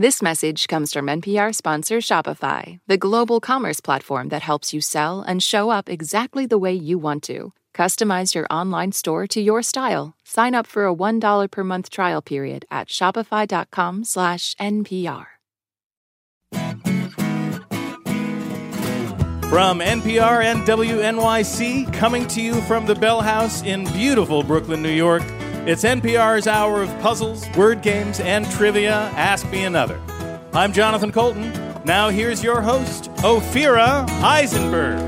This message comes from NPR sponsor Shopify, the global commerce platform that helps you sell and show up exactly the way you want to. Customize your online store to your style. Sign up for a $1 per month trial period at shopify.com/npr. From NPR and WNYC, coming to you from the Bell House in beautiful Brooklyn, New York, it's NPR's hour of puzzles, word games, and trivia. Ask me another. I'm Jonathan Coulton. Now here's your host, Ophira Eisenberg.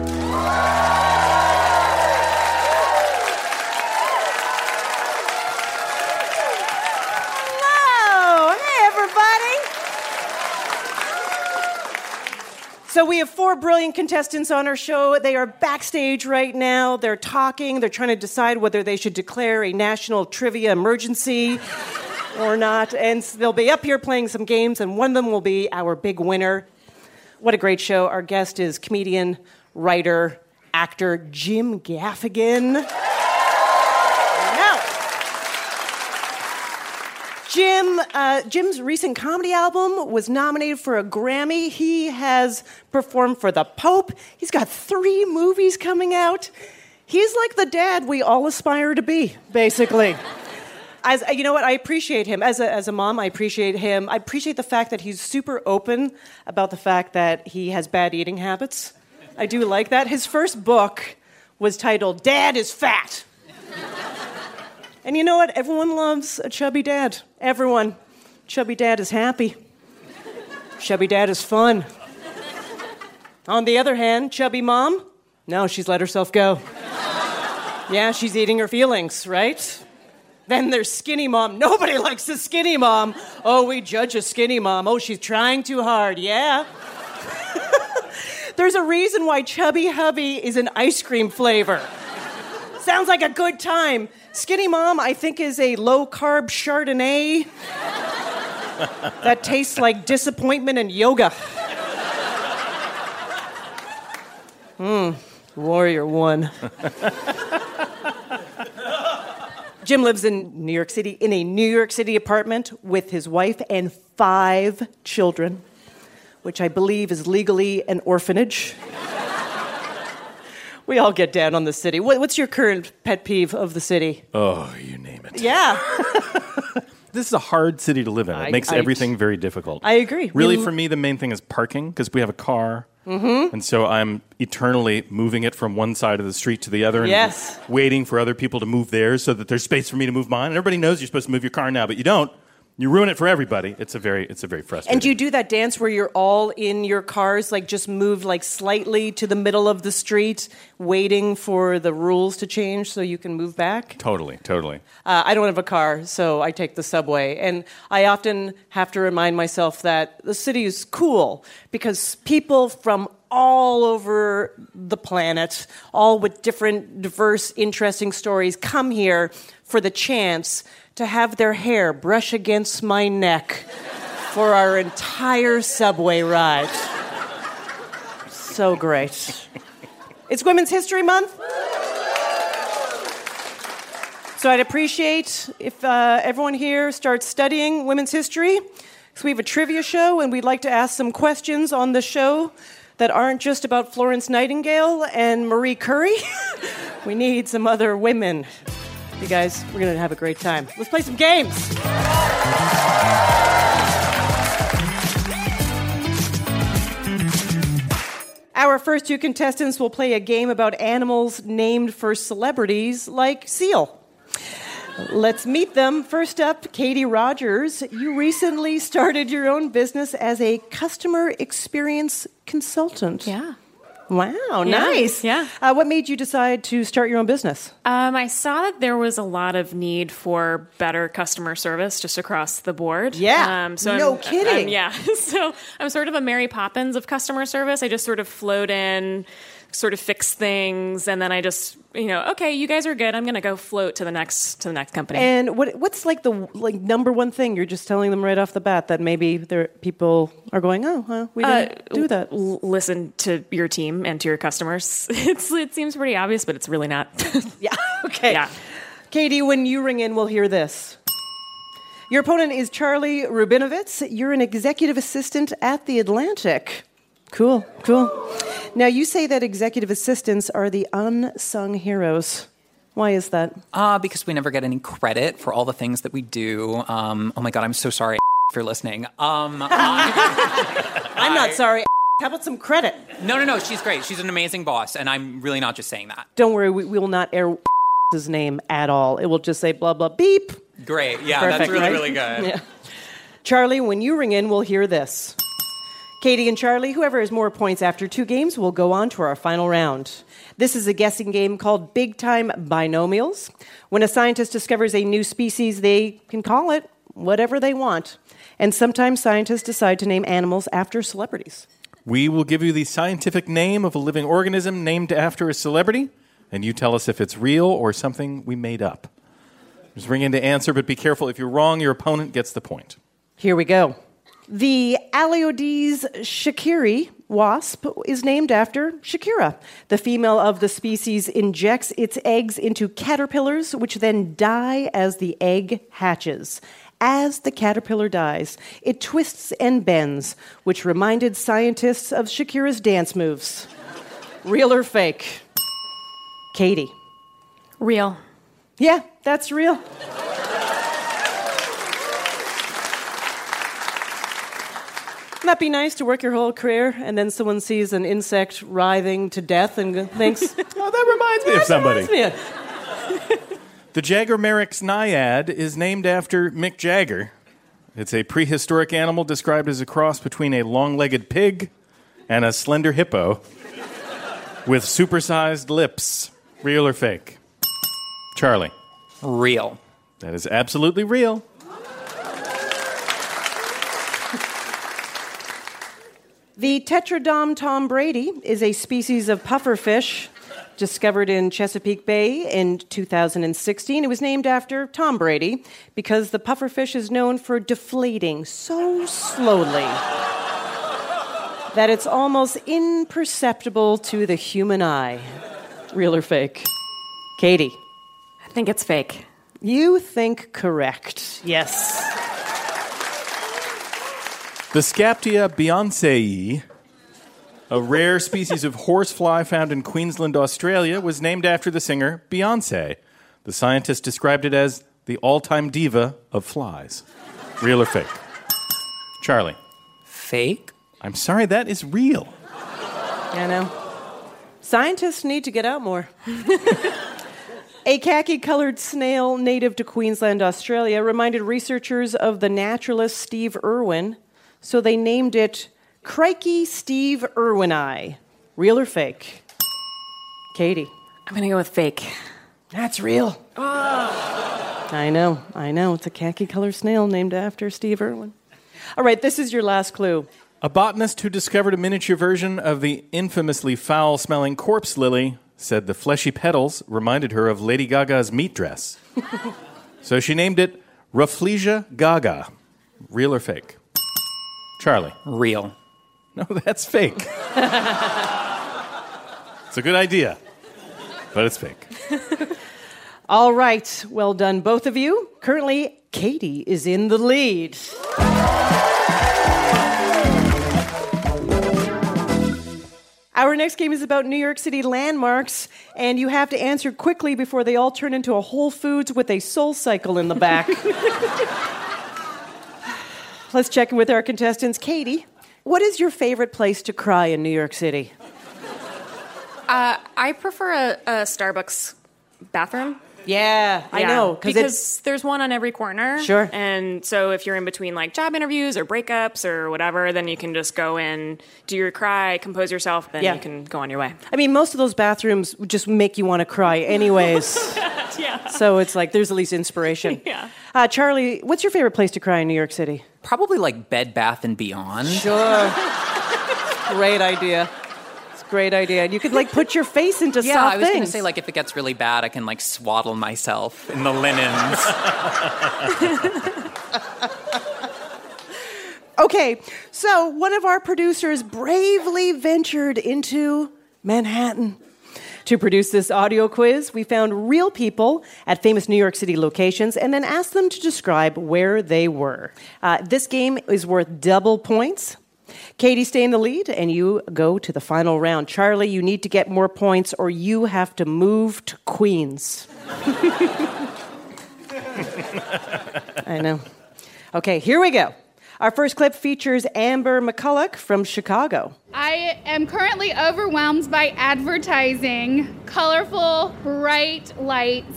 So, we have four brilliant contestants on our show. They are backstage right now. They're talking. They're trying to decide whether they should declare a national trivia emergency or not. And they'll be up here playing some games, and one of them will be our big winner. What a great show. Our guest is comedian, writer, actor Jim Gaffigan. Jim, uh, Jim's recent comedy album was nominated for a Grammy. He has performed for the Pope. He's got three movies coming out. He's like the dad we all aspire to be, basically. As you know what, I appreciate him as a, as a mom. I appreciate him. I appreciate the fact that he's super open about the fact that he has bad eating habits. I do like that. His first book was titled "Dad is Fat." And you know what? Everyone loves a chubby dad. Everyone. Chubby dad is happy. Chubby dad is fun. On the other hand, chubby mom, no, she's let herself go. Yeah, she's eating her feelings, right? Then there's skinny mom. Nobody likes a skinny mom. Oh, we judge a skinny mom. Oh, she's trying too hard. Yeah. there's a reason why chubby hubby is an ice cream flavor. Sounds like a good time. Skinny Mom, I think, is a low carb Chardonnay that tastes like disappointment and yoga. Hmm, Warrior One. Jim lives in New York City in a New York City apartment with his wife and five children, which I believe is legally an orphanage. We all get down on the city. What, what's your current pet peeve of the city? Oh, you name it. Yeah, This is a hard city to live in. It I- makes I- everything very difficult. I agree. Really, We- for me, the main thing is parking because we have a car. Mm-hmm. And so I'm eternally moving it from one side of the street to the other and Yes. waiting for other people to move theirs so that there's space for me to move mine. And everybody knows you're supposed to move your car now, but you don't. You ruin it for everybody. It's a very, it's a very frustrating. And you do that dance where you're all in your cars, like just move like slightly to the middle of the street, waiting for the rules to change so you can move back? Totally, totally. Uh, I don't have a car, so I take the subway. And I often have to remind myself that the city is cool because people from all over the planet, all with different, diverse, interesting stories, come here for the chance to have their hair brush against my neck for our entire subway ride. So great. It's Women's History Month. So I'd appreciate if uh, everyone here starts studying women's history. So we have a trivia show, and we'd like to ask some questions on the show that aren't just about Florence Nightingale and Marie Curie. we need some other women. You guys, we're gonna have a great time. Let's play some games. Our first two contestants will play a game about animals named for celebrities like Seal. Let's meet them. First up, Katie Rogers. You recently started your own business as a customer experience consultant. Yeah. Wow, nice. yeah. Uh, what made you decide to start your own business? Um, I saw that there was a lot of need for better customer service just across the board. Yeah. Um, so No I'm- kidding. I'm- yeah. So I'm sort of a Mary Poppins of customer service. I just sort of float in, sort of fix things, and then I just, you know, okay, you guys are good. I'm going to go float to the next to the next company. And what what's like the like number one thing you're just telling them right off the bat that maybe there people are going, oh, well, we didn't Uh, do that. L- listen to your team and to your customers. It's it seems pretty obvious, but it's really not. Yeah. Okay. Yeah. Katie, when you ring in, we'll hear this. Your opponent is Charlie Rubinovitz. You're an executive assistant at The Atlantic. Cool, cool. Now, you say that executive assistants are the unsung heroes. Why is that? Uh, because we never get any credit for all the things that we do. Um, oh my God, I'm so sorry if you're listening. Um, I- I'm not sorry. How about some credit? no, no, no, she's great. She's an amazing boss, and I'm really not just saying that. Don't worry, we, we will not air his name at all. It will just say blah, blah, beep. Great, yeah, Perfect, that's really, right? really good. Yeah. Charlie, when you ring in, we'll hear this. Katie and Charlie, whoever has more points after two games will go on to our final round. This is a guessing game called Big Time Binomials. When a scientist discovers a new species, they can call it whatever they want. And sometimes scientists decide to name animals after celebrities. We will give you the scientific name of a living organism named after a celebrity, and you tell us if it's real or something we made up. Just ring in to answer, but be careful. If you're wrong, your opponent gets the point. Here we go. The Aleiodes shakirae wasp is named after Shakira. The female of the species injects its eggs into caterpillars, which then die as the egg hatches. As the caterpillar dies, it twists and bends, which reminded scientists of Shakira's dance moves. Real or fake? Katie. Real. Yeah, that's real. Wouldn't that be nice to work your whole career and then someone sees an insect writhing to death and thinks, Oh, that reminds me of somebody. "Yeah, The Merrick's naiad is named after Mick Jagger. It's a prehistoric animal described as a cross between a long legged pig and a slender hippo with supersized lips. Real or fake? Charlie. Real. That is absolutely real. The Tetraodon Tom Brady is a species of pufferfish discovered in Chesapeake Bay in 2016. It was named after Tom Brady because the pufferfish is known for deflating so slowly that it's almost imperceptible to the human eye. Real or fake? Katie. I think it's fake. You think correct. Yes. The Scaptia beyonceae, a rare species of horsefly found in Queensland, Australia, was named after the singer Beyonce. The scientists described it as the all time diva of flies. Real or fake? Charlie. Fake? I'm sorry, that is real. I know. Scientists need to get out more. A khaki colored snail native to Queensland, Australia, reminded researchers of the naturalist Steve Irwin, so they named it Crikey Steve Irwini. Real or fake? Katie. I'm going to go with fake. That's real. I know, I know. It's a khaki colored snail named after Steve Irwin. All right, this is your last clue. A botanist who discovered a miniature version of the infamously foul smelling corpse lily said the fleshy petals reminded her of Lady Gaga's meat dress. so she named it Rafflesia Gaga. Real or fake? Charlie. Real. No, that's fake. it's a good idea, but it's fake. All right, well done, both of you. Currently, Katie is in the lead. Our next game is about New York City landmarks, and you have to answer quickly before they all turn into a Whole Foods with a SoulCycle in the back. Let's check in with our contestants. Katie, what is your favorite place to cry in New York City? Uh, I prefer a, a Starbucks bathroom. Yeah, I Yeah, know because it's- there's one on every corner. Sure. And so if you're in between like job interviews or breakups or whatever, then you can just go in, do your cry, compose yourself, then Yeah. you can go on your way. I mean, most of those bathrooms just make you want to cry, anyways. Yeah. so it's like there's at least inspiration. Yeah. Uh, Charlie, what's your favorite place to cry in New York City? Probably like Bed Bath and Beyond. Sure. great idea. Great idea. And you could like put your face into something. Yeah, soft I was gonna say like if it gets really bad, I can like swaddle myself in the linens. Okay, so one of our producers bravely ventured into Manhattan. To produce this audio quiz, we found real people at famous New York City locations and then asked them to describe where they were. Uh, this game is worth double points. Katie, stay in the lead, and you go to the final round. Charlie, you need to get more points, or you have to move to Queens. I know. Okay, here we go. Our first clip features Amber McCulloch from Chicago. I am currently overwhelmed by advertising, colorful, bright lights,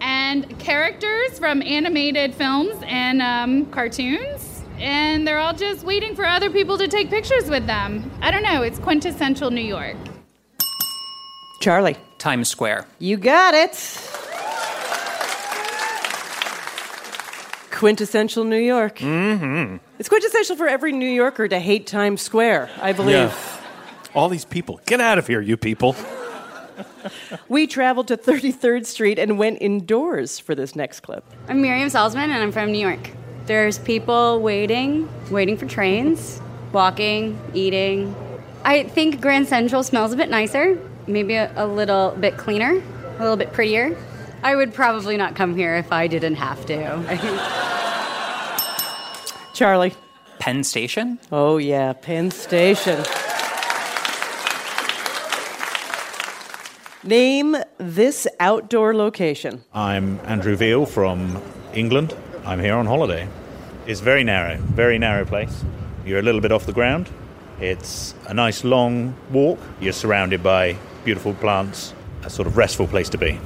and characters from animated films and um, cartoons. And they're all just waiting for other people to take pictures with them. I don't know, it's quintessential New York. Charlie, Times Square. you got it. Quintessential New York. Mm-hmm. It's quintessential for every New Yorker to hate Times Square, I believe. Yeah. All these people. Get out of here, you people. We traveled to 33rd Street and went indoors for this next clip. I'm Miriam Salzman, and I'm from New York. There's people waiting, waiting for trains, walking, eating. I think Grand Central smells a bit nicer, maybe a, a little bit cleaner, a little bit prettier. I would probably not come here if I didn't have to. Charlie. Penn Station. Oh, yeah, Penn Station. Name this outdoor location. I'm Andrew Veal from England. I'm here on holiday. It's very narrow, very narrow place. You're a little bit off the ground. It's a nice long walk. You're surrounded by beautiful plants, a sort of restful place to be.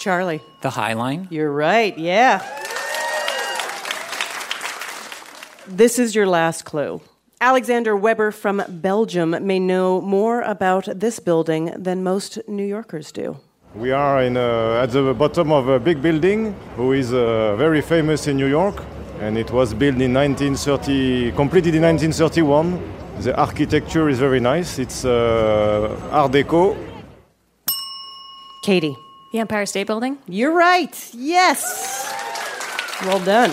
Charlie. The High Line. You're right, yeah. This is your last clue. Alexander Weber from Belgium may know more about this building than most New Yorkers do. We are in, uh, at the bottom of a big building, who is uh, very famous in New York, and it was built in 1930, completed in 1931. The architecture is very nice. It's uh, Art Deco. Katie. The Empire State Building? You're right. Yes. Well done.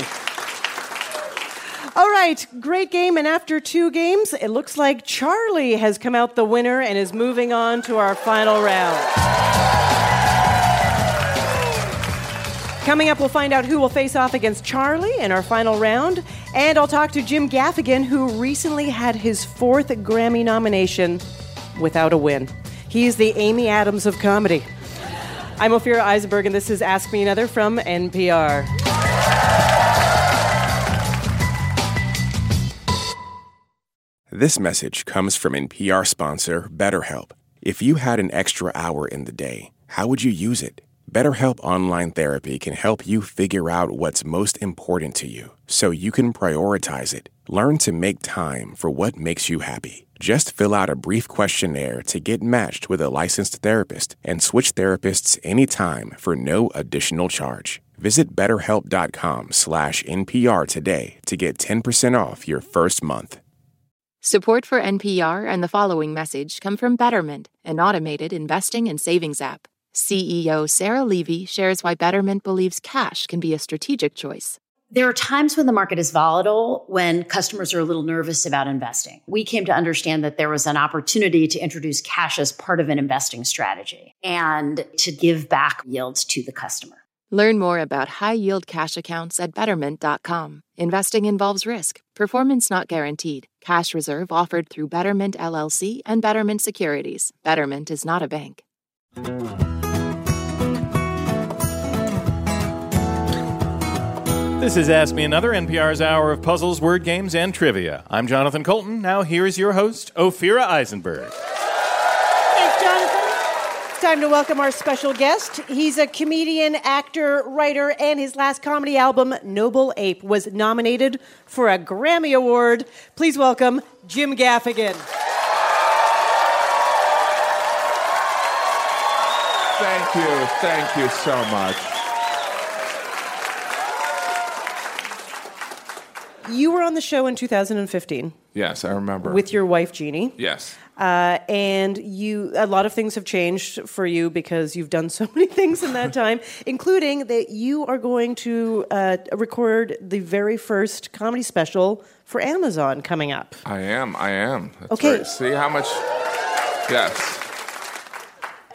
All right, great game. And after two games, it looks like Charlie has come out the winner and is moving on to our final round. Coming up, we'll find out who will face off against Charlie in our final round. And I'll talk to Jim Gaffigan, who recently had his fourth Grammy nomination without a win. He's the Amy Adams of comedy. I'm Ophira Eisenberg, and this is Ask Me Another from NPR. This message comes from NPR sponsor BetterHelp. If you had an extra hour in the day, how would you use it? BetterHelp Online Therapy can help you figure out what's most important to you so you can prioritize it. Learn to make time for what makes you happy. Just fill out a brief questionnaire to get matched with a licensed therapist and switch therapists anytime for no additional charge. Visit betterhelp.com slash NPR today to get 10% off your first month. Support for NPR and the following message come from Betterment, an automated investing and savings app. CEO Sarah Levy shares why Betterment believes cash can be a strategic choice. There are times when the market is volatile, when customers are a little nervous about investing. We came to understand that there was an opportunity to introduce cash as part of an investing strategy and to give back yields to the customer. Learn more about high yield cash accounts at betterment.com. Investing involves risk, performance not guaranteed. Cash reserve offered through Betterment LLC and Betterment Securities. Betterment is not a bank. This is Ask Me Another, NPR's hour of puzzles, word games, and trivia. I'm Jonathan Coulton. Now here's your host, Ophira Eisenberg. Thanks, Jonathan. It's time to welcome our special guest. He's a comedian, actor, writer, and his last comedy album, Noble Ape, was nominated for a Grammy Award. Please welcome Jim Gaffigan. Thank you. Thank you so much. You were on the show in 2015 Yes, I remember. with your wife, Jeannie. yes. Uh, and you, a lot of things have changed for you because you've done so many things in that time, including that you are going to uh, record the very first comedy special for Amazon coming up. I am. I am. That's Okay. right. See how much. Yes.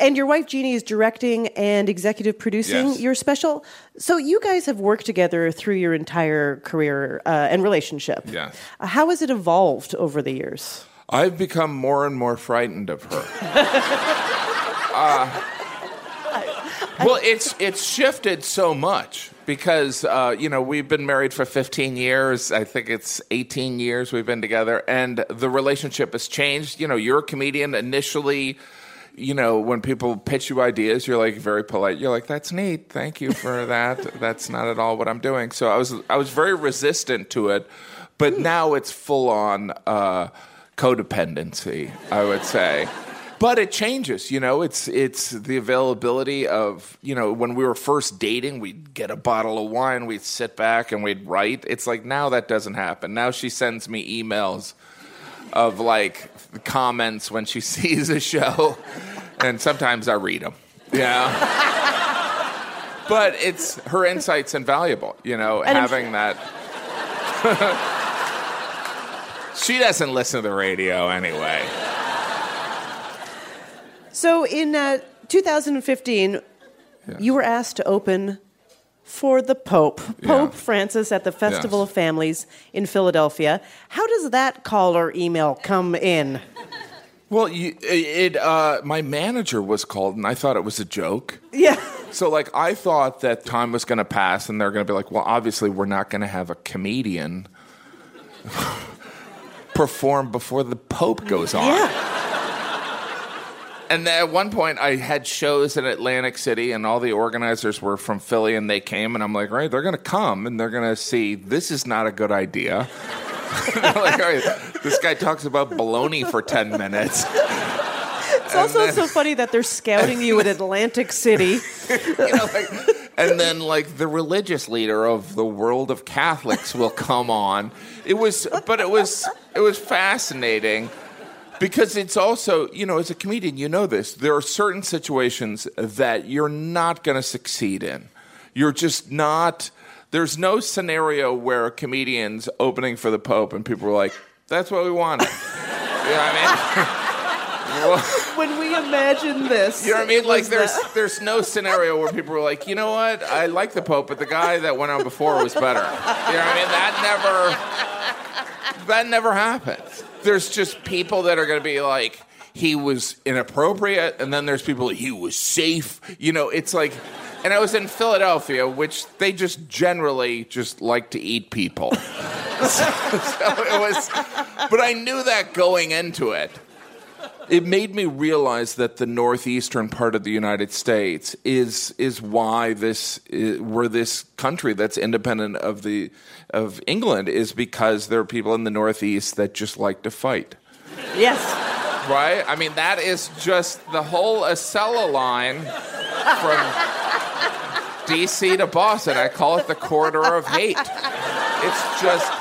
And your wife Jeannie is directing and executive producing Yes. your special. So you guys have worked together through your entire career uh, and relationship. Yes. Uh, how has it evolved over the years? I've become more and more frightened of her. uh, well, it's it's shifted so much because uh, you know we've been married for 15 years. I think it's 18 years we've been together, and the relationship has changed. You know, you're a comedian initially. You know, when people pitch you ideas, you're like very polite. You're like, "That's neat, thank you for that." That's not at all what I'm doing. So I was I was very resistant to it, but now it's full on uh, codependency. I would say. But it changes, you know. It's it's the availability of you know when we were first dating, we'd get a bottle of wine, we'd sit back and we'd write. It's like now that doesn't happen. Now she sends me emails of like comments when she sees a show, and sometimes I read them. Yeah. but it's her insight's invaluable, you know, And I'm having that. she doesn't listen to the radio anyway. So in uh, 2015, you were asked to open for the Pope, Pope Francis at the Festival Yes. of Families in Philadelphia. How does that call or email come in? Well, you, it uh, my manager was called, and I thought it was a joke. Yeah. So, like, I thought that time was going to pass, and they're going to be like, "Well, obviously, we're not going to have a comedian perform before the Pope goes on." Yeah. And then at one point, I had shows in Atlantic City, and all the organizers were from Philly, and they came, and I'm like, right, they're going to come, and they're going to see this is not a good idea. Like, all right, this guy talks about baloney for 10 minutes. It's also so funny that they're scouting you at Atlantic City. and then like the religious leader of the world of Catholics will come on. It was, but it was, it was fascinating because it's also, you know, as a comedian, you know this. There are certain situations that you're not going to succeed in. You're just not. There's no scenario where a comedian's opening for the Pope and people are like, "That's what we wanted." you know what I mean? when we imagine this, You know what I mean? Like there's that- there's no scenario where people are like, you know what? I like the Pope, but the guy that went on before was better. You know what I mean? That never that never happens. There's just people that are going to be like, he was inappropriate, and then there's people he was safe. You know, it's like. And I was in Philadelphia, which they just generally just like to eat people. so, so it was, but I knew that going into it it made me realize that the northeastern part of the United States is is why this i we're this country that's independent of the of England is because there are people in the northeast that just like to fight. Yes. Right? I mean that is just the whole Acela line from DC to Boston. I call it the corridor of hate. It's just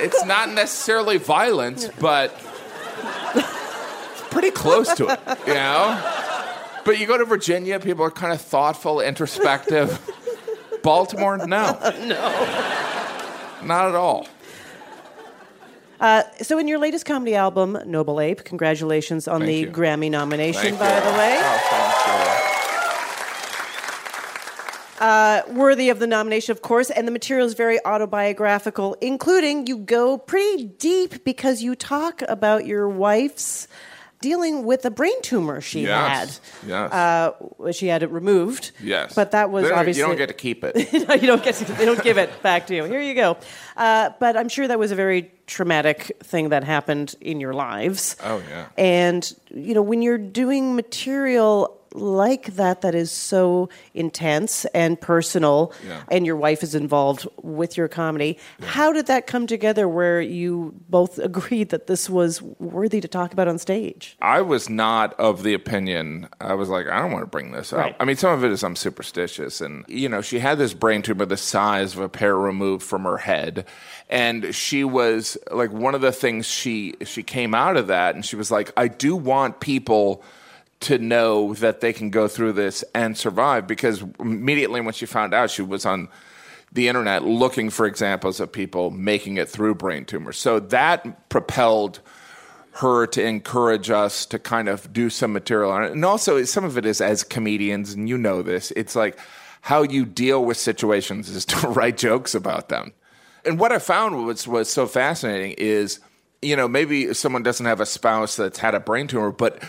it's not necessarily violence, but it's pretty close to it, you know? But you go to Virginia, people are kind of thoughtful, introspective. Baltimore, no. no. Not at all. Uh, so, in your latest comedy album, Noble Ape, congratulations on Thank the you. Grammy nomination, Thank by you. the way. Oh, Uh, worthy of the nomination, of course, and the material is very autobiographical, including you go pretty deep because you talk about your wife's dealing with a brain tumor she Yes. had. Yes. Uh, she had it removed. Yes. But that was They don't- obviously You don't get to keep it. no, you don't get to, they don't give it back to you. Here you go. Uh, but I'm sure that was a very traumatic thing that happened in your lives. Oh, yeah. And you know, when you're doing material like that that is so intense and personal Yeah. and your wife is involved with your comedy, how did that come together where you both agreed that this was worthy to talk about on stage? I was not of the opinion. I was like, I don't want to bring this up. Right. I mean, some of it is I'm superstitious, and you know, she had this brain tumor the size of a pear removed from her head, and she was like, one of the things she she came out of that, and she was like, I do want people to know that they can go through this and survive because immediately when she found out she was on the internet looking for examples of people making it through brain tumors so that propelled her to encourage us to kind of do some material on it. And also, some of it is as comedians, and you know this, it's like how you deal with situations is to write jokes about them. And what I found was, was so fascinating is, you know, maybe someone doesn't have a spouse that's had a brain tumor, but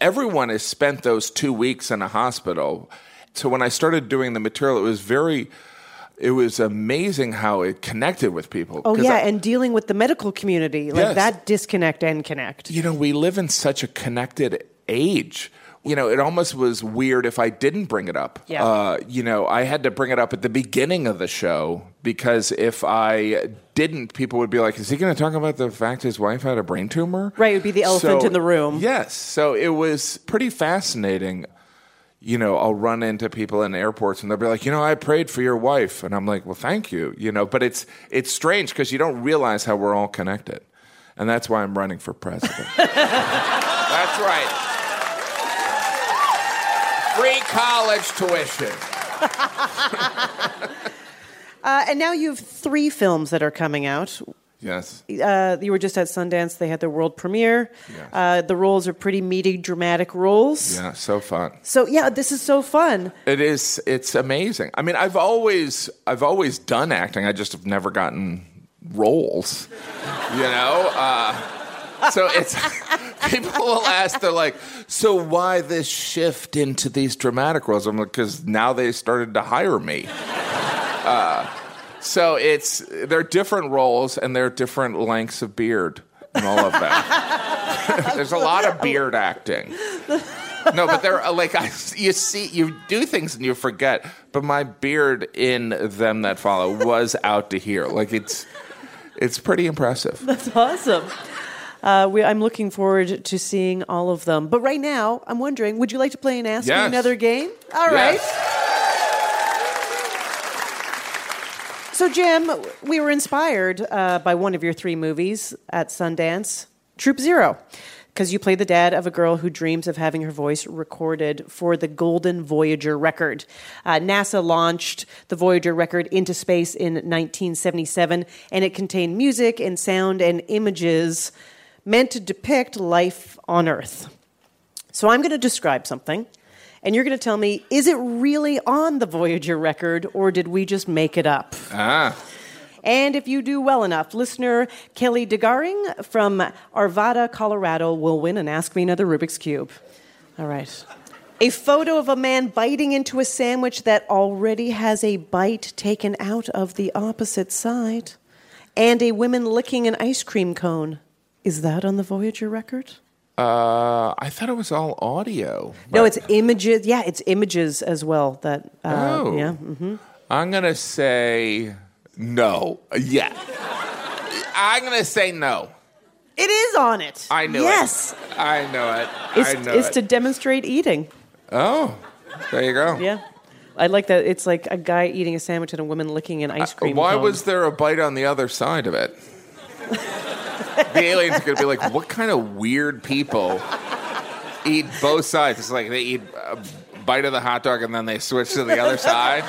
everyone has spent those two weeks in a hospital. So when I started doing the material, it was very it was amazing how it connected with people. Oh yeah, I- and dealing with the medical community, like Yes. that disconnect and connect. you know, we live in such a connected age. You know, it almost was weird if I didn't bring it up. Yeah. Uh, you know, I had to bring it up at the beginning of the show because if I didn't, people would be like, "Is he going to talk about the fact his wife had a brain tumor?" Right, it would be the elephant So- in the room. Yes. So it was pretty fascinating. You know, I'll run into people in airports and they'll be like, you know, I prayed for your wife. And I'm like, well, thank you. You know, but it's it's strange because you don't realize how we're all connected. And that's why I'm running for president. that's right. College tuition. Uh, and now you have three films that are coming out. Yes. Uh, you were just at Sundance; they had their world premiere. Uh, the roles are pretty meaty, dramatic roles. Yeah, so fun. So yeah, this is so fun. It is. It's amazing. I mean, I've always, I've always done acting. I just have never gotten roles. You know. Uh, so it's people will ask. They're like, "So why this shift into these dramatic roles?" I'm like, "Because now they started to hire me." Uh, so it's they're different roles and they're different lengths of beard and all of that. There's a lot of beard acting. No, but they're uh, like I, you see, you do things and you forget. But my beard in them that follow was out to here. Like it's, it's pretty impressive. That's awesome. Uh, we, I'm looking forward to seeing all of them. But right now, I'm wondering, would you like to play an Ask Me Another game? All right. So, Jim, we were inspired uh, by one of your three movies at Sundance, Troop Zero, because you play the dad of a girl who dreams of having her voice recorded for the Golden Voyager record. Uh, NASA launched the Voyager record into space in 1977, and it contained music and sound and images meant to depict life on Earth. So, I'm going to describe something. And you're going to tell me, is it really on the Voyager record or did we just make it up? Ah. And if you do well enough, listener Kelly DeGaring from Arvada, Colorado will win and ask me another Rubik's Cube. All right. A photo of a man biting into a sandwich that already has a bite taken out of the opposite side. And a woman licking an ice cream cone. Is that on the Voyager record? Uh, I thought it was all audio. No, it's images. Yeah, it's images as well. That uh, Oh. yeah. hmm I'm gonna say no. Yeah. I'm gonna say no. It is on it. I knew yes. it. I know it. It's, I know it. it's it. to demonstrate eating. oh, there you go. Yeah. I like that. It's like a guy eating a sandwich and a woman licking an ice cream. Uh, Why cone. was there a bite on the other side of it? the aliens are going to be like, what kind of weird people eat both sides? It's like they eat a bite of the hot dog and then they switch to the other side.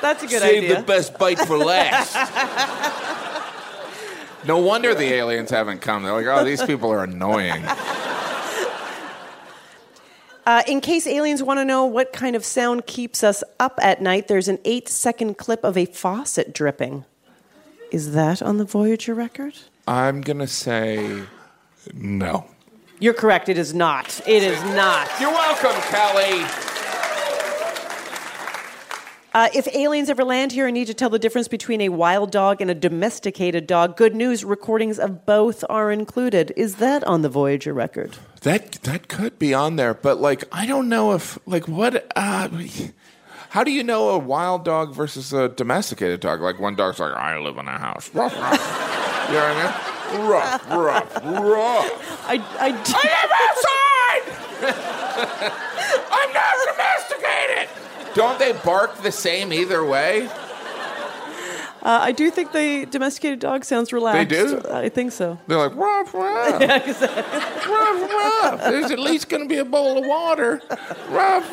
That's a good Save idea. Save the best bite for last. no wonder the aliens haven't come. They're like, oh, these people are annoying. Uh, in case aliens want to know what kind of sound keeps us up at night, there's an eight second clip of a faucet dripping. Is that on the Voyager record? I'm going to say no. You're correct. It is not. It is not. You're welcome, Kelly. Uh, if aliens ever land here and need to tell the difference between a wild dog and a domesticated dog, good news recordings of both are included. Is that on the Voyager record? That that could be on there, but like I don't know if like what. Uh, how do you know a wild dog versus a domesticated dog? Like one dog's like, I live in a house. You know what I mean? Ruff, ruff, ruff. I, I, I live outside. I'm not domesticated. Don't they bark the same either way? Uh, I do think the domesticated dog sounds relaxed. They do? I think so. They're like, ruff, ruff. Yeah, exactly. ruff, ruff. There's at least going to be a bowl of water. Ruff.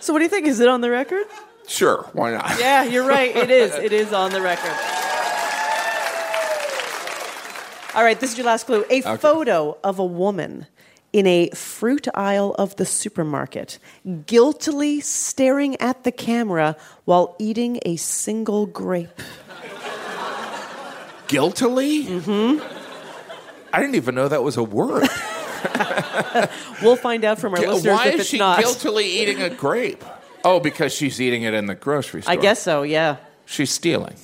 So, what do you think? Is it on the record? Sure, why not? Yeah, you're right. It is. It is on the record. All right, this is your last clue. A Okay. photo of a woman in a fruit aisle of the supermarket, guiltily staring at the camera while eating a single grape. Guiltily? Mm-hmm. I didn't even know that was a word. We'll find out from our Gu- listeners Why if is it's she not. guiltily eating a grape? Oh, because she's eating it in the grocery store. I guess so, yeah. She's stealing.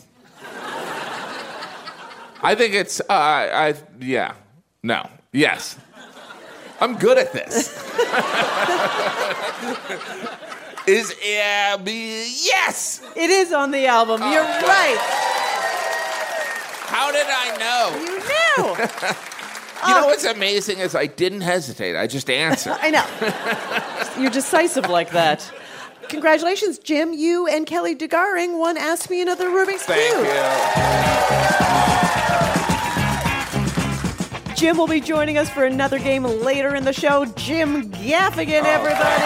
I think it's, uh, I, yeah. No. Yes. I'm good at this. Is, yeah, be, yes! It is on the album. Oh, You're right. How did I know? You knew. You know what's amazing is I didn't hesitate. I just answered. I know. You're decisive like that. Congratulations, Jim. You and Kelly DeGaring won Ask Me Another Rubik's Thank Cube. you. Jim will be joining us for another game later in the show. Jim Gaffigan, everybody.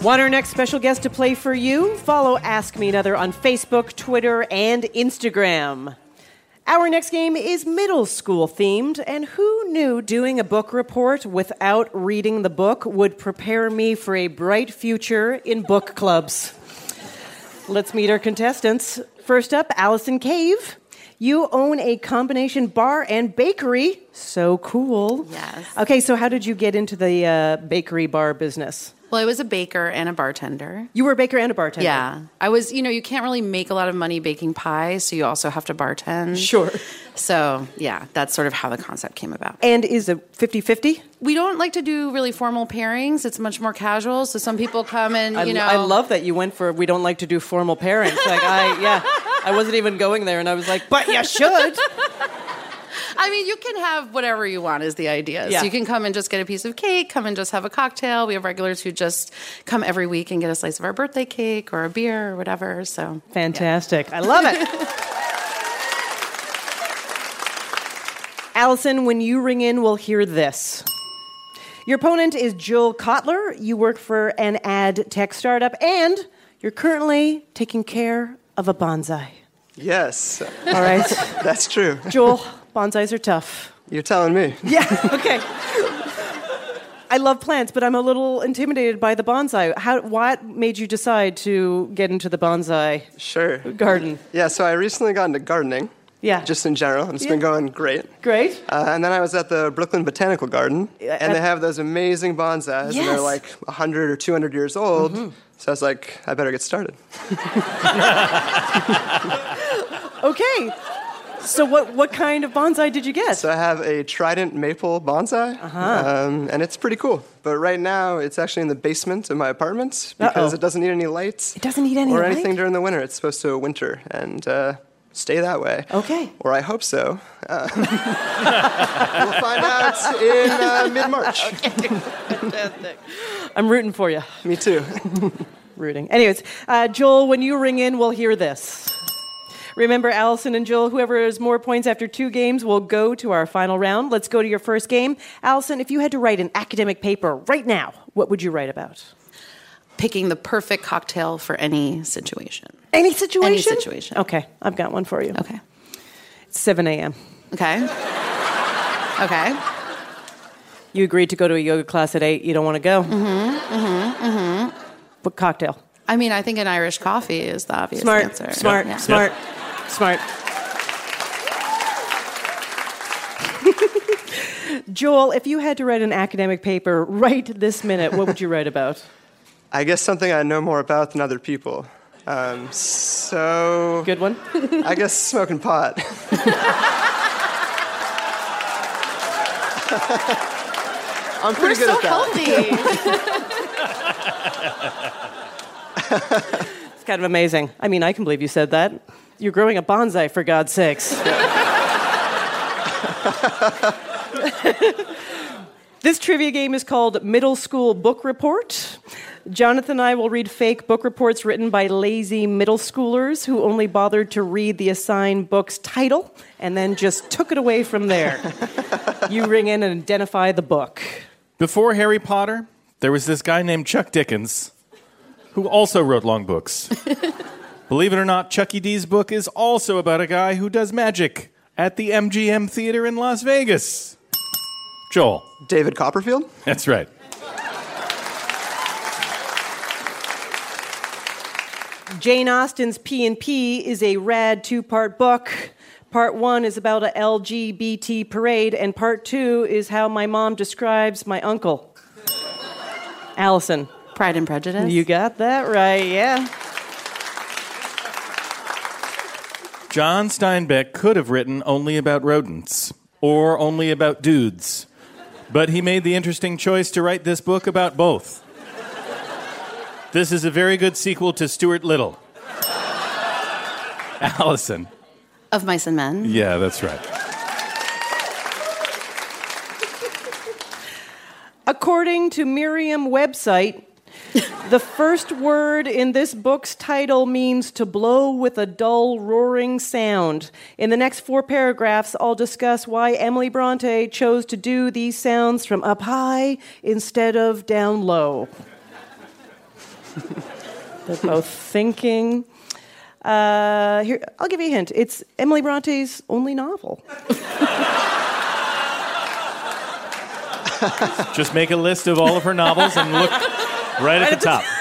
Want our next special guest to play for you? Follow Ask Me Another on Facebook, Twitter, and Instagram. Our next game is middle school themed, and who knew doing a book report without reading the book would prepare me for a bright future in book clubs? Let's meet our contestants. First up, Allison Cave. You own a combination bar and bakery. So cool. Yes. Okay, so how did you get into the uh, bakery bar business? Well, I was a baker and a bartender. You were a baker and a bartender. Yeah. I was, you know, you can't really make a lot of money baking pies, so you also have to bartend. Sure. So, yeah, that's sort of how the concept came about. And is it 50 50? We don't like to do really formal pairings. It's much more casual. So some people come and, I, you know. I love that you went for we don't like to do formal pairings. Like I yeah, I wasn't even going there and I was like, but you should. I mean, you can have whatever you want, is the idea. Yeah. So you can come and just get a piece of cake, come and just have a cocktail. We have regulars who just come every week and get a slice of our birthday cake or a beer or whatever. So Fantastic. I love it. Allison, when you ring in, we'll hear this. Your opponent is Joel Kotler. You work for an ad tech startup, and you're currently taking care of a bonsai. Yes. All right. That's true. Joel, bonsais are tough. You're telling me. Yeah, okay. I love plants, but I'm a little intimidated by the bonsai. How, what made you decide to get into the bonsai Sure. garden? Yeah, so I recently got into gardening. Yeah. Just in general, and it's been going great. Great. Uh, and then I was at the Brooklyn Botanical Garden, Yeah, and they have those amazing bonsais, and they're like 100 or 200 years old. Mhm. So I was like, I better get started. Okay. So what what kind of bonsai did you get? So I have a trident maple bonsai, Uh-huh. um, and it's pretty cool. But right now, it's actually in the basement of my apartment because Uh-oh. it doesn't need any lights. It doesn't need any or light? anything during the winter. It's supposed to winter and uh, stay that way. Okay. Or I hope so. Uh, we'll find out in uh, mid March. Fantastic. I'm rooting for you. Me too. rooting. Anyways, uh, Joel, when you ring in, we'll hear this. Remember, Allison and Joel, whoever has more points after two games will go to our final round. Let's go to your first game. Allison, if you had to write an academic paper right now, what would you write about? picking the perfect cocktail for any situation. Any situation? Any situation. Okay, I've got one for you. Okay. It's 7 a.m. Okay. Okay. You agreed to go to a yoga class at 8. You don't want to go. Mm-hmm. Mm-hmm. Mm-hmm. What cocktail? I mean, I think an Irish coffee is the obvious Smart, answer. smart, Yeah. smart, smart. Joel, if you had to write an academic paper right this minute, what would you write about? I guess something I know more about than other people. Um, so. Good one. I guess smoking pot. I'm pretty We're good so at that. healthy. It's kind of amazing. I mean, I can believe you said that. You're growing a bonsai, for God's sakes. this trivia game is called Middle School Book Report. Jonathan and I will read fake book reports written by lazy middle schoolers who only bothered to read the assigned book's title and then just took it away from there. you ring in and identify the book. Before Harry Potter, there was this guy named Chuck Dickens who also wrote long books. Believe it or not, Chucky D's book is also about a guy who does magic at the MGM Theater in Las Vegas. Joel. David Copperfield? That's right. Jane Austen's P and P is a rad two-part book. Part one is about a LGBT parade, and part two is how my mom describes my uncle. Allison. Pride and Prejudice. You got that right, yeah. John Steinbeck could have written only about rodents or only about dudes, but he made the interesting choice to write this book about both. This is a very good sequel to Stuart Little. Allison. Of Mice and Men. Yeah, that's right. According to Merriam-Webster, the first word in this book's title means to blow with a dull, roaring sound. In the next four paragraphs, I'll discuss why Emily Bronte chose to do these sounds from up high instead of down low. They're both thinking. Uh, here, I'll give you a hint. It's Emily Bronte's only novel. Just make a list of all of her novels and look right at the top.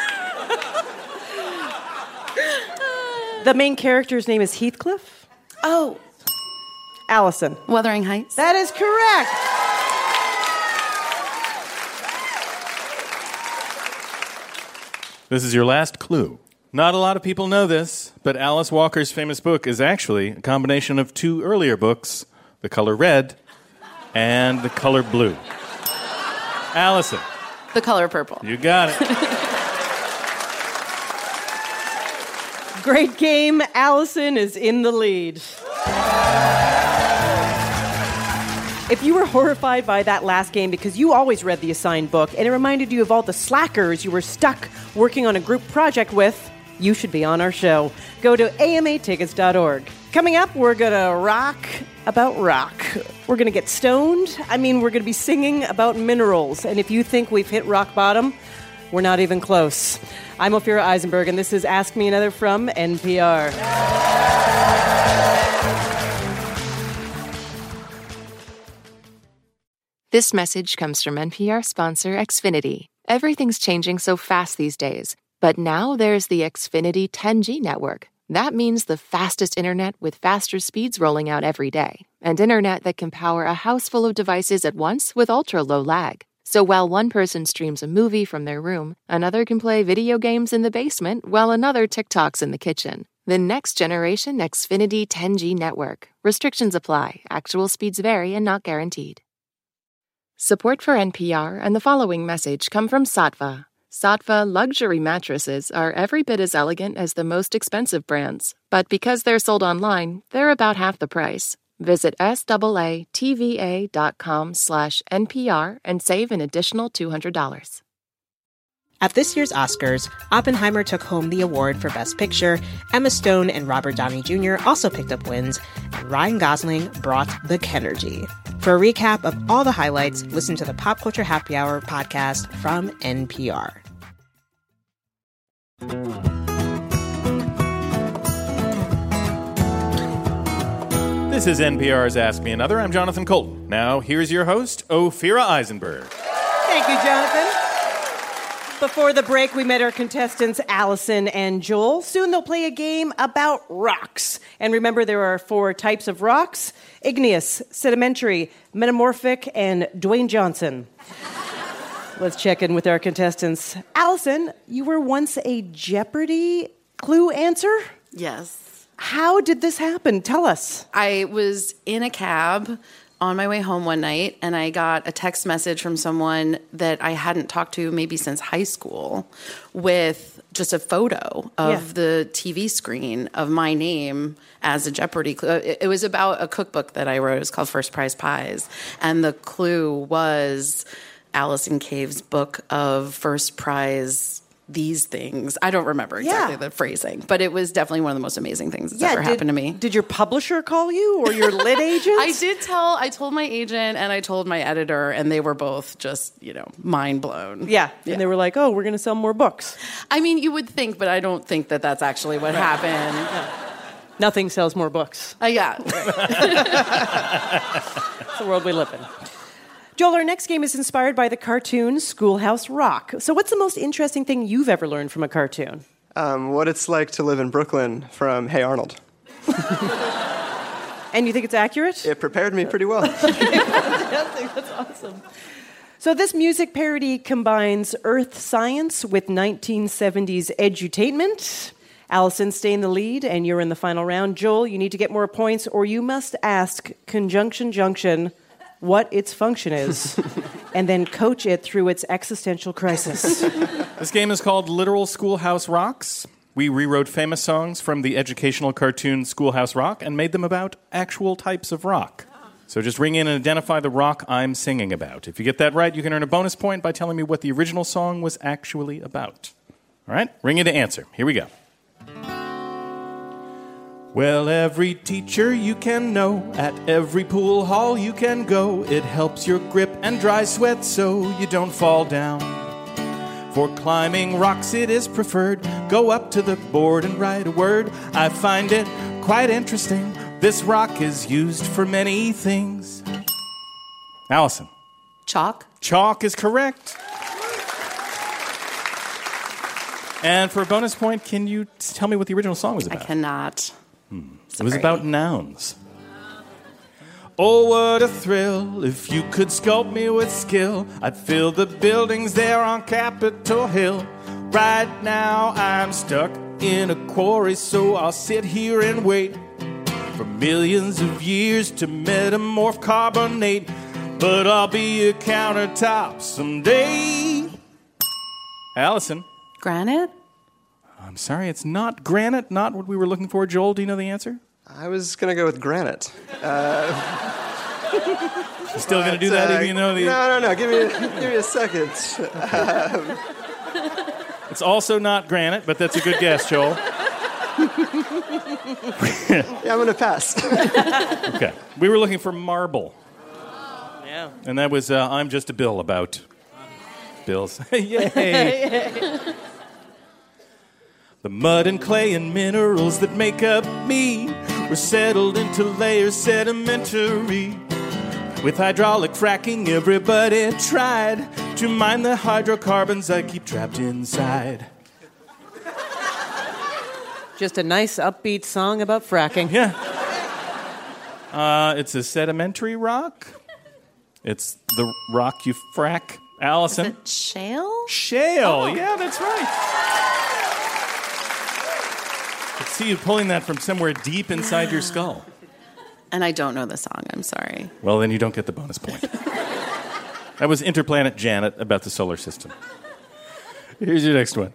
The main character's name is Heathcliff. Oh, Allison. Wuthering Heights. That is correct. This is your last clue. Not a lot of people know this, but Alice Walker's famous book is actually a combination of two earlier books The Color Red and The Color Blue. Allison, The Color Purple. you got it. Great game. Allison is in the lead. If you were horrified by that last game because you always read the assigned book and it reminded you of all the slackers you were stuck working on a group project with, you should be on our show. Go to amatickets.org. Coming up, we're going to rock about rock. We're going to get stoned. I mean, we're going to be singing about minerals. And if you think we've hit rock bottom, we're not even close. I'm Ophira Eisenberg, and this is Ask Me Another from NPR. This message comes from NPR sponsor Xfinity. Everything's changing so fast these days, but now there's the Xfinity 10G network. That means the fastest internet with faster speeds rolling out every day, and internet that can power a house full of devices at once with ultra low lag. So while one person streams a movie from their room, another can play video games in the basement while another TikToks in the kitchen. The next generation Xfinity 10G network. Restrictions apply. Actual speeds vary and not guaranteed. Support for NPR and the following message come from Saatva. Saatva luxury mattresses are every bit as elegant as the most expensive brands, but because they're sold online, they're about half the price. Visit SAATVA.com slash NPR and save an additional $200. At this year's Oscars, Oppenheimer took home the award for Best Picture. Emma Stone and Robert Downey Jr. also picked up wins, and Ryan Gosling brought the Kenergy. For a recap of all the highlights, listen to the Pop Culture Happy Hour podcast from NPR. This is NPR's Ask Me Another. I'm Jonathan Coulton. Now, here's your host, Ophira Eisenberg. Thank you, Jonathan. Before the break, we met our contestants, Allison and Joel. Soon they'll play a game about rocks. And remember, there are four types of rocks igneous, sedimentary, metamorphic, and Dwayne Johnson. Let's check in with our contestants. Allison, you were once a Jeopardy clue answer? Yes. How did this happen? Tell us. I was in a cab on my way home one night and I got a text message from someone that I hadn't talked to maybe since high school with just a photo of Yeah. the TV screen of my name as a Jeopardy clue. It, it was about a cookbook that I wrote. It was called First Prize Pies. And the clue was Allison Cave's book of first prize these things. I don't remember exactly Yeah. the phrasing, but it was definitely one of the most amazing things that's Yeah, ever did- happened to me. Did your publisher call you or your lit agent? I did tell I told my agent and I told my editor and they were both just, you know, mind blown. Yeah. And they were like, oh, we're going to sell more books. I mean, you would think, but I don't think that that's actually what happened. Nothing sells more books. Uh, yeah. It's the world we live in. Joel, our next game is inspired by the cartoon Schoolhouse Rock. So, what's the most interesting thing you've ever learned from a cartoon? Um, what it's like to live in Brooklyn from Hey Arnold. And you think it's accurate? It prepared me pretty well. Fantastic. That's awesome. So, this music parody combines earth science with 1970s edutainment. Allison, stay in the lead, and you're in the final round. Joel, you need to get more points, or you must ask Conjunction Junction what its function is, and then coach it through its existential crisis. This game is called Literal Schoolhouse Rocks. We rewrote famous songs from the educational cartoon Schoolhouse Rock and made them about actual types of rock. So just ring in and identify the rock I'm singing about. If you get that right, you can earn a bonus point by telling me what the original song was actually about. All right? Ring in to answer. Here we go. Well, every teacher you can know, at every pool hall you can go. It helps your grip and dry sweat so you don't fall down. For climbing rocks, it is preferred. Go up to the board and write a word. I find it quite interesting. This rock is used for many things. Allison. Chalk. Chalk is correct. And for a bonus point, can you tell me what the original song was about? I about? Cannot. It was about nouns. Oh, what a thrill if you could sculpt me with skill. I'd fill the buildings there on Capitol Hill. Right now, I'm stuck in a quarry, so I'll sit here and wait for millions of years to metamorph carbonate. But I'll be a countertop someday. Allison. Granite? I'm sorry, it's not granite, not what we were looking for. Joel, do you know the answer? I was going to go with granite. Uh, You still going to do that uh, even you know the. No, no, no. Give me, give me a second. Um, It's also not granite, but that's a good guess, Joel. yeah, I'm going to pass. okay. We were looking for marble. Yeah. And that was uh, I'm Just a Bill about bills. Yay. The mud and clay and minerals that make up me were settled into layers sedimentary. With hydraulic fracking, everybody tried to mine the hydrocarbons I keep trapped inside. Just a nice upbeat song about fracking. Yeah. Uh, it's a sedimentary rock. It's the rock you frack, Allison. Shale? Shale. Yeah, that's right. I see you pulling that from somewhere deep inside your skull. And I don't know the song. I'm sorry. Well, then you don't get the bonus point. that was Interplanet Janet about the solar system. Here's your next one.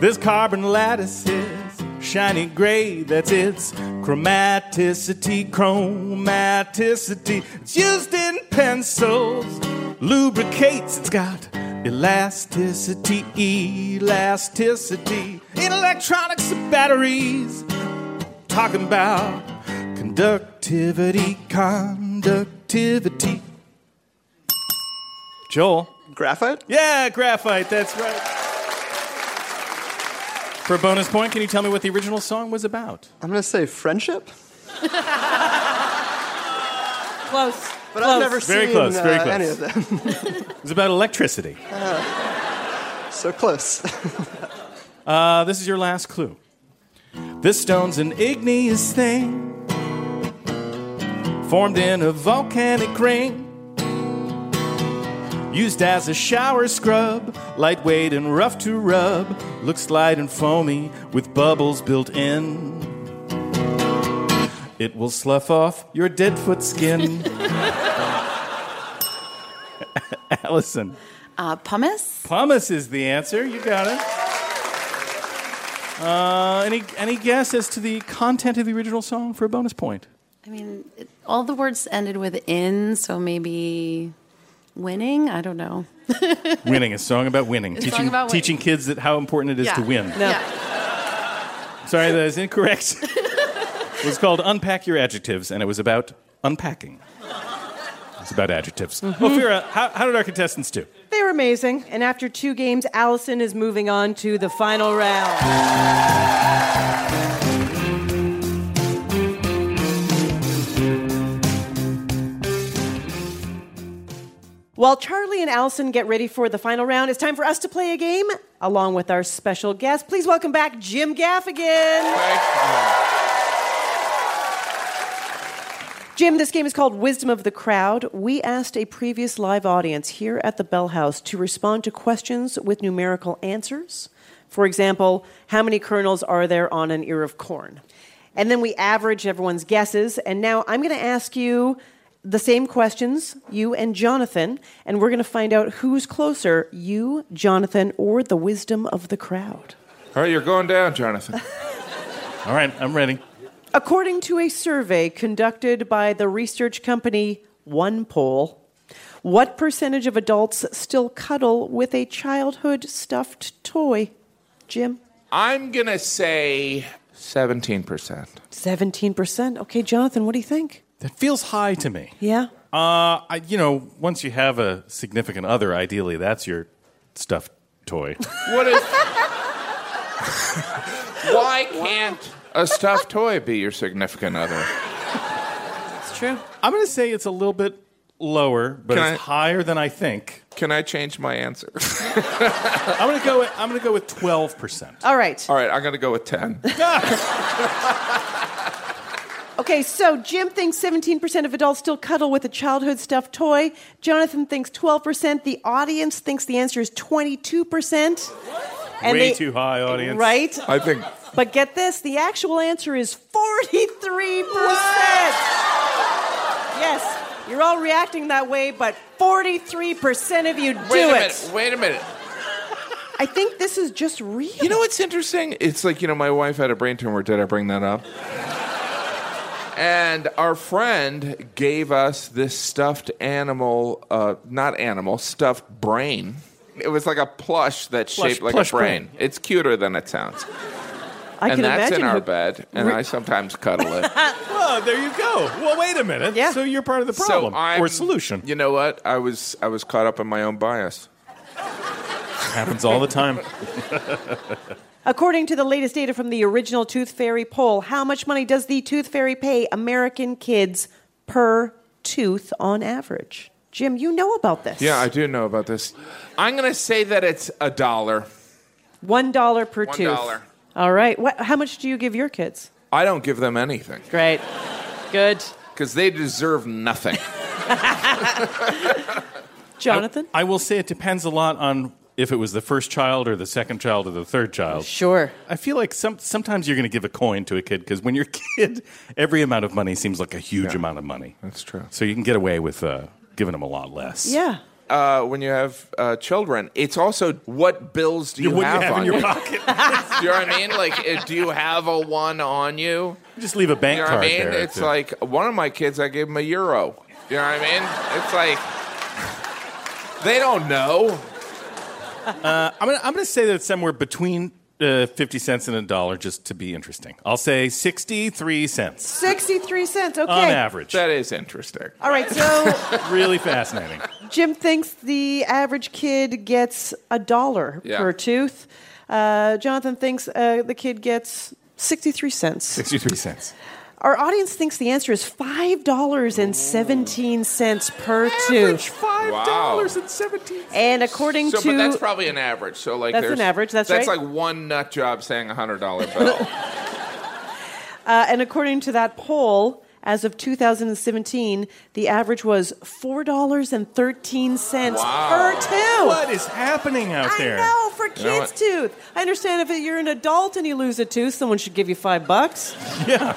This carbon lattice is shiny gray. That's its chromaticity. Chromaticity. It's used in pencils, lubricates. It's got elasticity. Elasticity. In electronics and batteries. Talking about conductivity. Conductivity. Joel. Graphite? Yeah, graphite. That's right. For a bonus point, can you tell me what the original song was about? I'm going to say friendship. Close. But I've never Very seen close, very uh, close. any of them. It was about electricity. so close. Uh, this is your last clue. This stone's an igneous thing, formed in a volcanic ring. Used as a shower scrub, lightweight and rough to rub, looks light and foamy with bubbles built in. It will slough off your dead foot skin. Allison. Uh, pumice? Pumice is the answer. You got it. Uh, any any guess as to the content of the original song for a bonus point? I mean, it, all the words ended with in, so maybe Winning? I don't know. winning, a song about winning. Teaching about teaching kids that how important it is yeah. to win. Yeah. Sorry, that is incorrect. it was called Unpack Your Adjectives, and it was about unpacking. It's about adjectives. Mhm. Ophira, how, how did our contestants do? They were amazing. And after two games, Allison is moving on to the final round. While Charlie and Allison get ready for the final round, it's time for us to play a game along with our special guest. Please welcome back Jim Gaffigan. Jim, this game is called Wisdom of the Crowd. We asked a previous live audience here at the Bell House to respond to questions with numerical answers. For example, how many kernels are there on an ear of corn? And then we average everyone's guesses. And now I'm going to ask you the same questions, you and Jonathan, and we're going to find out who's closer, you, Jonathan, or the wisdom of the crowd. All right, you're going down, Jonathan. All right, I'm ready. According to a survey conducted by the research company OnePoll, what percentage of adults still cuddle with a childhood stuffed toy? Jim? I'm going to say 17%. 17%. Okay, Jonathan, what do you think? That feels high to me. Yeah? Uh, I, you know, once you have a significant other, ideally that's your stuffed toy. What is. Why can't a stuffed toy be your significant other? It's true. I'm going to say it's a little bit lower, but Can it's I- higher than I think. Can I change my answer? I'm going to go. With, I'm going to go with 12 percent. All right. All right, I'm going to go with 10. Okay, so Jim thinks 17% of adults still cuddle with a childhood stuffed toy. Jonathan thinks 12%. The audience thinks the answer is 22%. And Way they- too high, audience. Right? I think. But get this the actual answer is 43%. Yes, you're all reacting that way, but 43% of you do Wait a it. minute. Wait a minute. I think this is just real. You know what's interesting? It's like, you know, my wife had a brain tumor. Did I bring that up? And our friend gave us this stuffed animal, uh, not animal, stuffed brain. It was like a plush that's Plush- shaped like plush a brain. brain. It's cuter than it sounds. I and can that's imagine in our who- bed, and Re- I sometimes cuddle it. Oh, there you go. Well, wait a minute. Yeah. So you're part of the problem So I'm- or solution. You know what? I was I was caught up in my own bias. Happens all the time. According to the latest data from the original Tooth Fairy poll, how much money does the Tooth Fairy pay American kids per tooth on average? Jim, you know about this. Yeah, I do know about this. I'm going to say that it's a dollar. One dollar per One tooth. dollar. All right. What, how much do you give your kids? I don't give them anything Great. Good. because they deserve nothing. Jonathan? I will say it depends a lot on if it was the first child or the second child or the third child. Sure. I feel like some, sometimes you're going to give a coin to a kid because when you're a kid, every amount of money seems like a huge amount of money. That's true. So you can get away with uh, giving them a lot less. Yeah. Uh, when you have uh, children, it's also what bills do you, What do have, you have on in your you? pocket? do you know what I mean? Like, uh, do you have a one on you? Just leave a bank You know what card I mean? there. It's to- like one of my kids, I gave him a euro. You know what I mean? It's like they don't know. Uh, I'm gonna I'm gonna say that it's somewhere between uh, fifty cents and a dollar, just to be interesting. I'll say sixty-three cents 63 cents. Okay. on average. That is interesting. All right. So really fascinating. Jim thinks the average kid gets a dollar Yeah. per tooth. Uh, Jonathan thinks uh, the kid gets 63 cents. Sixty-three cents. Our audience thinks the answer is $5.17 per tooth. Five Wow. dollars and seventeen. And according So, to but that's probably an average. So, like, That's an average, that's that's right. like one nut job saying a hundred dollar bill. uh, and according to that poll, as of 2017, the average was $4.13 Wow. per tooth. What is happening out I there? know for kids' know tooth. I understand if you're an adult and you lose a tooth, someone should give you five bucks. Yeah.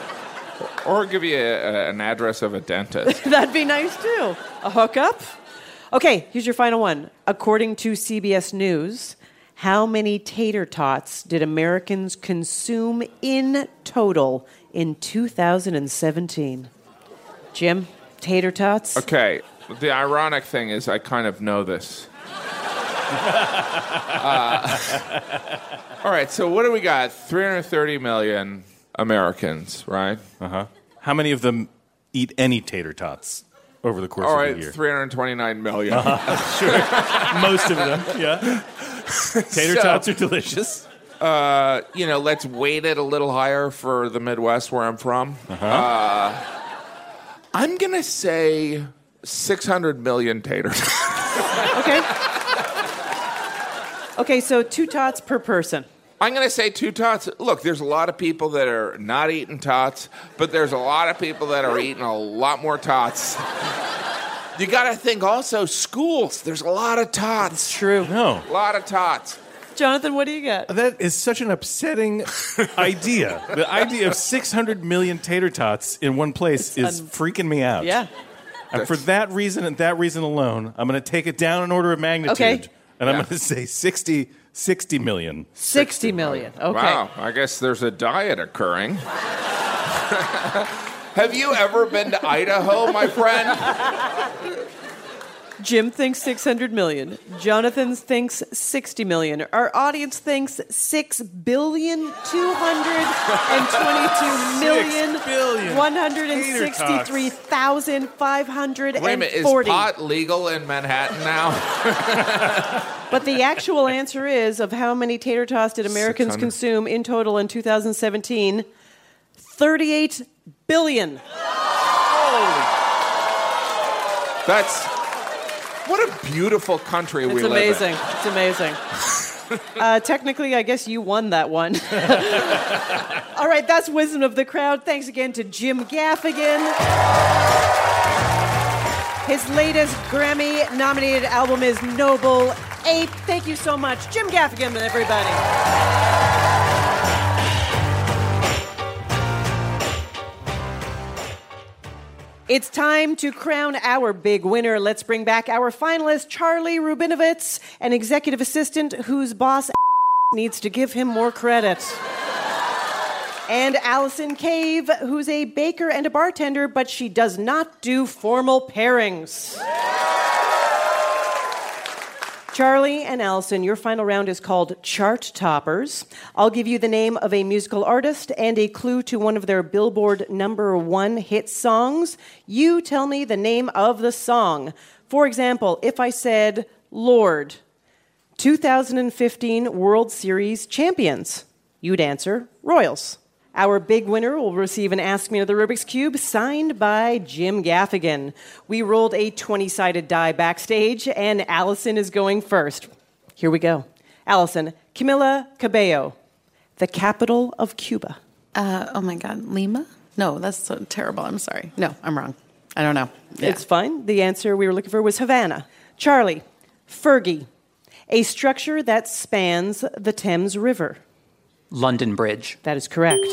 Or give you a, a, an address of a dentist. That'd be nice too. A hookup. Okay, here's your final one. According to CBS News, how many tater tots did Americans consume in total in 2017? Jim, tater tots? Okay, The ironic thing is, I kind of know this. Uh, all right, so what do we got? 330 million Americans, right? Uh huh. How many of them eat any tater tots over the course All of the year? 329 million. Uh-huh. Sure. Most of them, yeah. Tater So- tots are delicious. Uh, you know, let's weight it a little higher for the Midwest where I'm from. Uh-huh. Uh, I'm going to say 600 million taters. Okay. Okay, so two tots per person. I'm going to say two tots. Look, there's a lot of people that are not eating tots, but there's a lot of people that are eating a lot more tots. You got to think also schools. There's a lot of tots. true. No. A lot of tots. Jonathan, what do you got? That is such an upsetting idea. The idea of 600 million tater tots in one place is un- freaking me out. Yeah. And for that reason and that reason alone, I'm going to take it down in order of magnitude. Okay. And I'm Yeah. going to say 60, 60 million. 60 million. Okay. Wow, I guess there's a diet occurring. Have you ever been to Idaho, my friend? Jim thinks 600 million. Jonathan thinks 60 million. Our audience thinks 6 billion 222 million Six billion 163,540. Wait a minute, is pot legal in Manhattan now? But the actual answer is of how many tater tots did Americans 600. consume in total in 2017? 38 billion. That's what a beautiful country we It's live amazing. in. It's amazing. It's amazing. Uh, technically, I guess you won that one. All right, that's Wisdom of the Crowd. Thanks again to Jim Gaffigan. His latest Grammy nominated album is Noble Ape. Thank you so much, Jim Gaffigan, and everybody. It's time to crown our big winner. Let's bring back our finalist, Charlie Rubinovitz, an executive assistant whose boss needs to give him more credit. And Allison Cave, who's a baker and a bartender, but she does not do formal pairings. Charlie and Allison, your final round is called Chart Toppers. I'll give you the name of a musical artist and a clue to one of their Billboard number one hit songs. You tell me the name of the song. For example, if I said Lorde, 2015 World Series champions, you'd answer Royals. Our big winner will receive an Ask Me Another Rubik's Cube signed by Jim Gaffigan. We rolled a 20 sided die backstage, and Allison is going first. Here we go. Allison, Camila Cabello, the capital of Cuba. Uh, oh my God, Lima? No, that's so terrible. I'm sorry. No, I'm wrong. I don't know. Yeah. It's fine. The answer we were looking for was Havana. Charlie, Fergie, a structure that spans the Thames River. London Bridge. That is correct.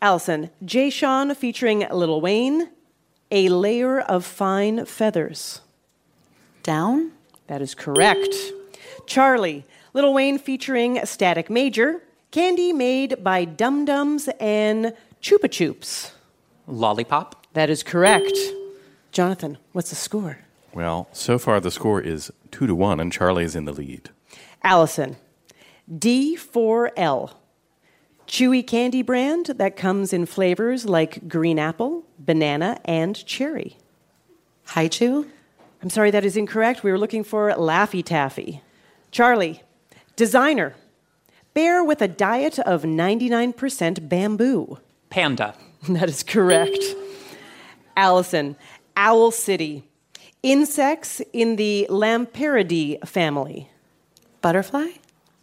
Allison, Jay Sean featuring Lil Wayne, A Layer of Fine Feathers. Down? That is correct. Charlie, Lil Wayne featuring Static Major, Candy made by Dum Dums and Chupa Chups. Lollipop. That is correct. Jonathan, what's the score? Well, so far the score is 2 to 1, and Charlie is in the lead. Allison, D4L. Chewy candy brand that comes in flavors like green apple, banana, and cherry. Hi-Chew? I'm sorry, that is incorrect. We were looking for Laffy Taffy. Charlie, Desiigner. Bear with a diet of 99% bamboo. Panda. That is correct. Allison, Owl City. Insects in the Lampyridae family. Butterfly?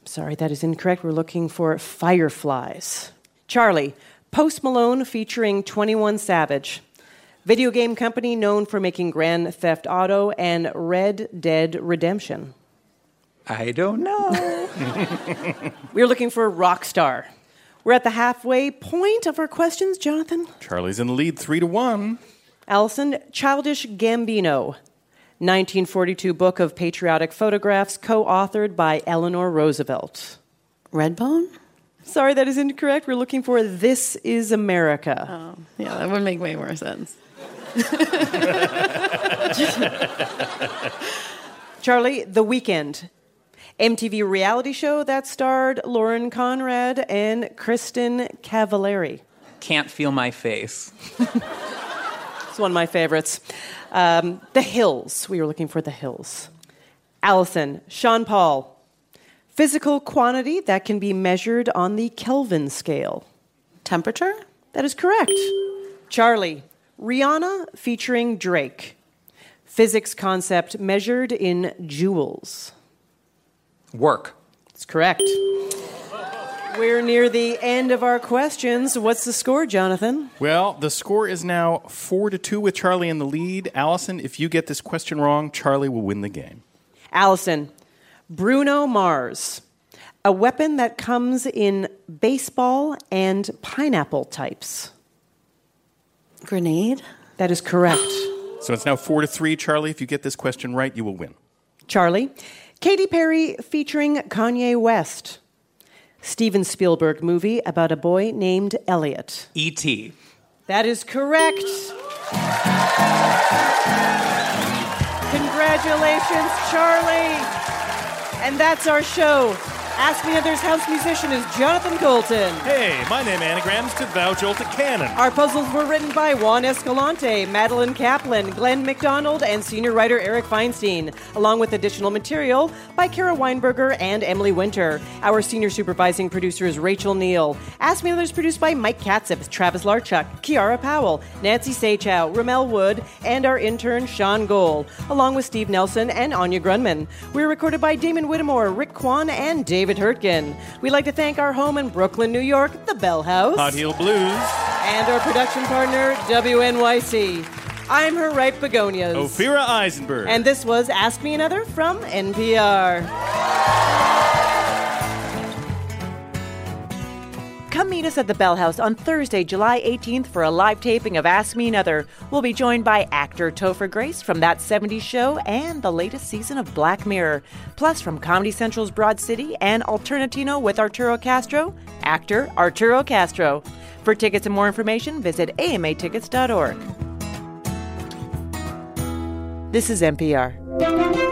Sorry, that is incorrect. We're looking for fireflies. Charlie, Post Malone featuring 21 Savage. Video game company known for making Grand Theft Auto and Red Dead Redemption. I don't know. We're looking for Rockstar. We're at the halfway point of our questions, Jonathan. Charlie's in the lead 3 to 1. Allison, Childish Gambino. 1942 book of patriotic photographs co authored by Eleanor Roosevelt. Redbone? Sorry, that is incorrect. We're looking for This is America. Oh, yeah, that would make way more sense. Charlie, The Weeknd. MTV reality show that starred Lauren Conrad and Kristin Cavallari. Can't feel my face. It's one of my favorites. Um, the Hills. We were looking for The Hills. Allison, Sean Paul. Physical quantity that can be measured on the Kelvin scale. Temperature? That is correct. Charlie, Rihanna featuring Drake. Physics concept measured in joules. Work. It's correct. We're near the end of our questions. What's the score, Jonathan? Well, the score is now four to two with Charlie in the lead. Allison, if you get this question wrong, Charlie will win the game. Allison, Bruno Mars. A weapon that comes in baseball and pineapple types. Grenade? That is correct. So it's now four to three. Charlie, if you get this question right, you will win. Charlie, Katy Perry featuring Kanye West. Steven Spielberg movie about a boy named Elliot. E.T. That is correct. Congratulations, Charlie. And that's our show. Ask Me Other's house musician is Jonathan Coulton. Hey, my name is anagrams to Thou Jolted Cannon. Our puzzles were written by Juan Escalante, Madeline Kaplan, Glenn McDonald, and senior writer Eric Feinstein, along with additional material by Kara Weinberger and Emily Winter. Our senior supervising producer is Rachel Neal. Ask Me Others produced by Mike Katzif, Travis Larchuk, Kiara Powell, Nancy Saechao, Rommel Wood, and our intern Sean Gold, along with Steve Nelson and Anya Grundmann. We're recorded by Damon Whittemore, Rick Kwan, and David Hurtgen. We'd like to thank our home in Brooklyn, New York, the Bell House. Hot Heel Blues. And our production partner, WNYC. I'm her right begonias. Ophira Eisenberg. And this was Ask Me Another from NPR. Come meet us at the Bell House on Thursday, July 18th for a live taping of Ask Me Another. We'll be joined by actor Topher Grace from That 70s Show and the latest season of Black Mirror. Plus, from Comedy Central's Broad City and Alternatino with Arturo Castro, actor Arturo Castro. For tickets and more information, visit amatickets.org. This is NPR.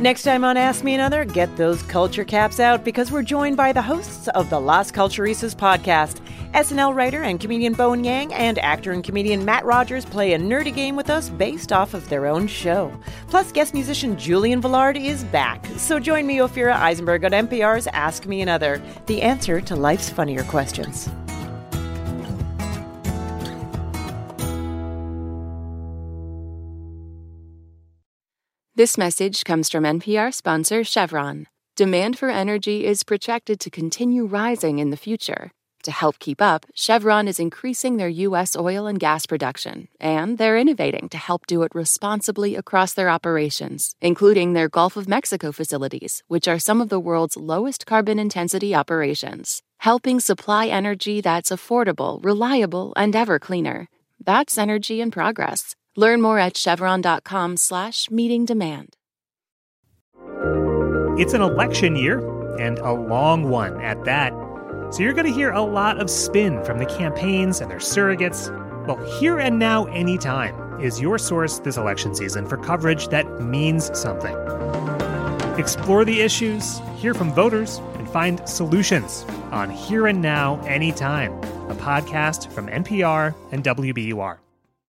Next time on Ask Me Another, get those culture caps out because we're joined by the hosts of the Las Culturistas podcast. SNL writer and comedian Bowen Yang and actor and comedian Matt Rogers play a nerdy game with us based off of their own show. Plus, guest musician Julian Velard is back. So join me, Ophira Eisenberg, on NPR's Ask Me Another, the answer to life's funnier questions. This message comes from NPR sponsor Chevron. Demand for energy is projected to continue rising in the future. To help keep up, Chevron is increasing their U.S. oil and gas production, and they're innovating to help do it responsibly across their operations, including their Gulf of Mexico facilities, which are some of the world's lowest carbon intensity operations, helping supply energy that's affordable, reliable, and ever cleaner. That's energy in progress. Learn more at chevron.com slash meeting demand. It's an election year, and a long one at that. So you're going to hear a lot of spin from the campaigns and their surrogates. Well, Here and Now Anytime is your source this election season for coverage that means something. Explore the issues, hear from voters, and find solutions on Here and Now Anytime, a podcast from NPR and WBUR.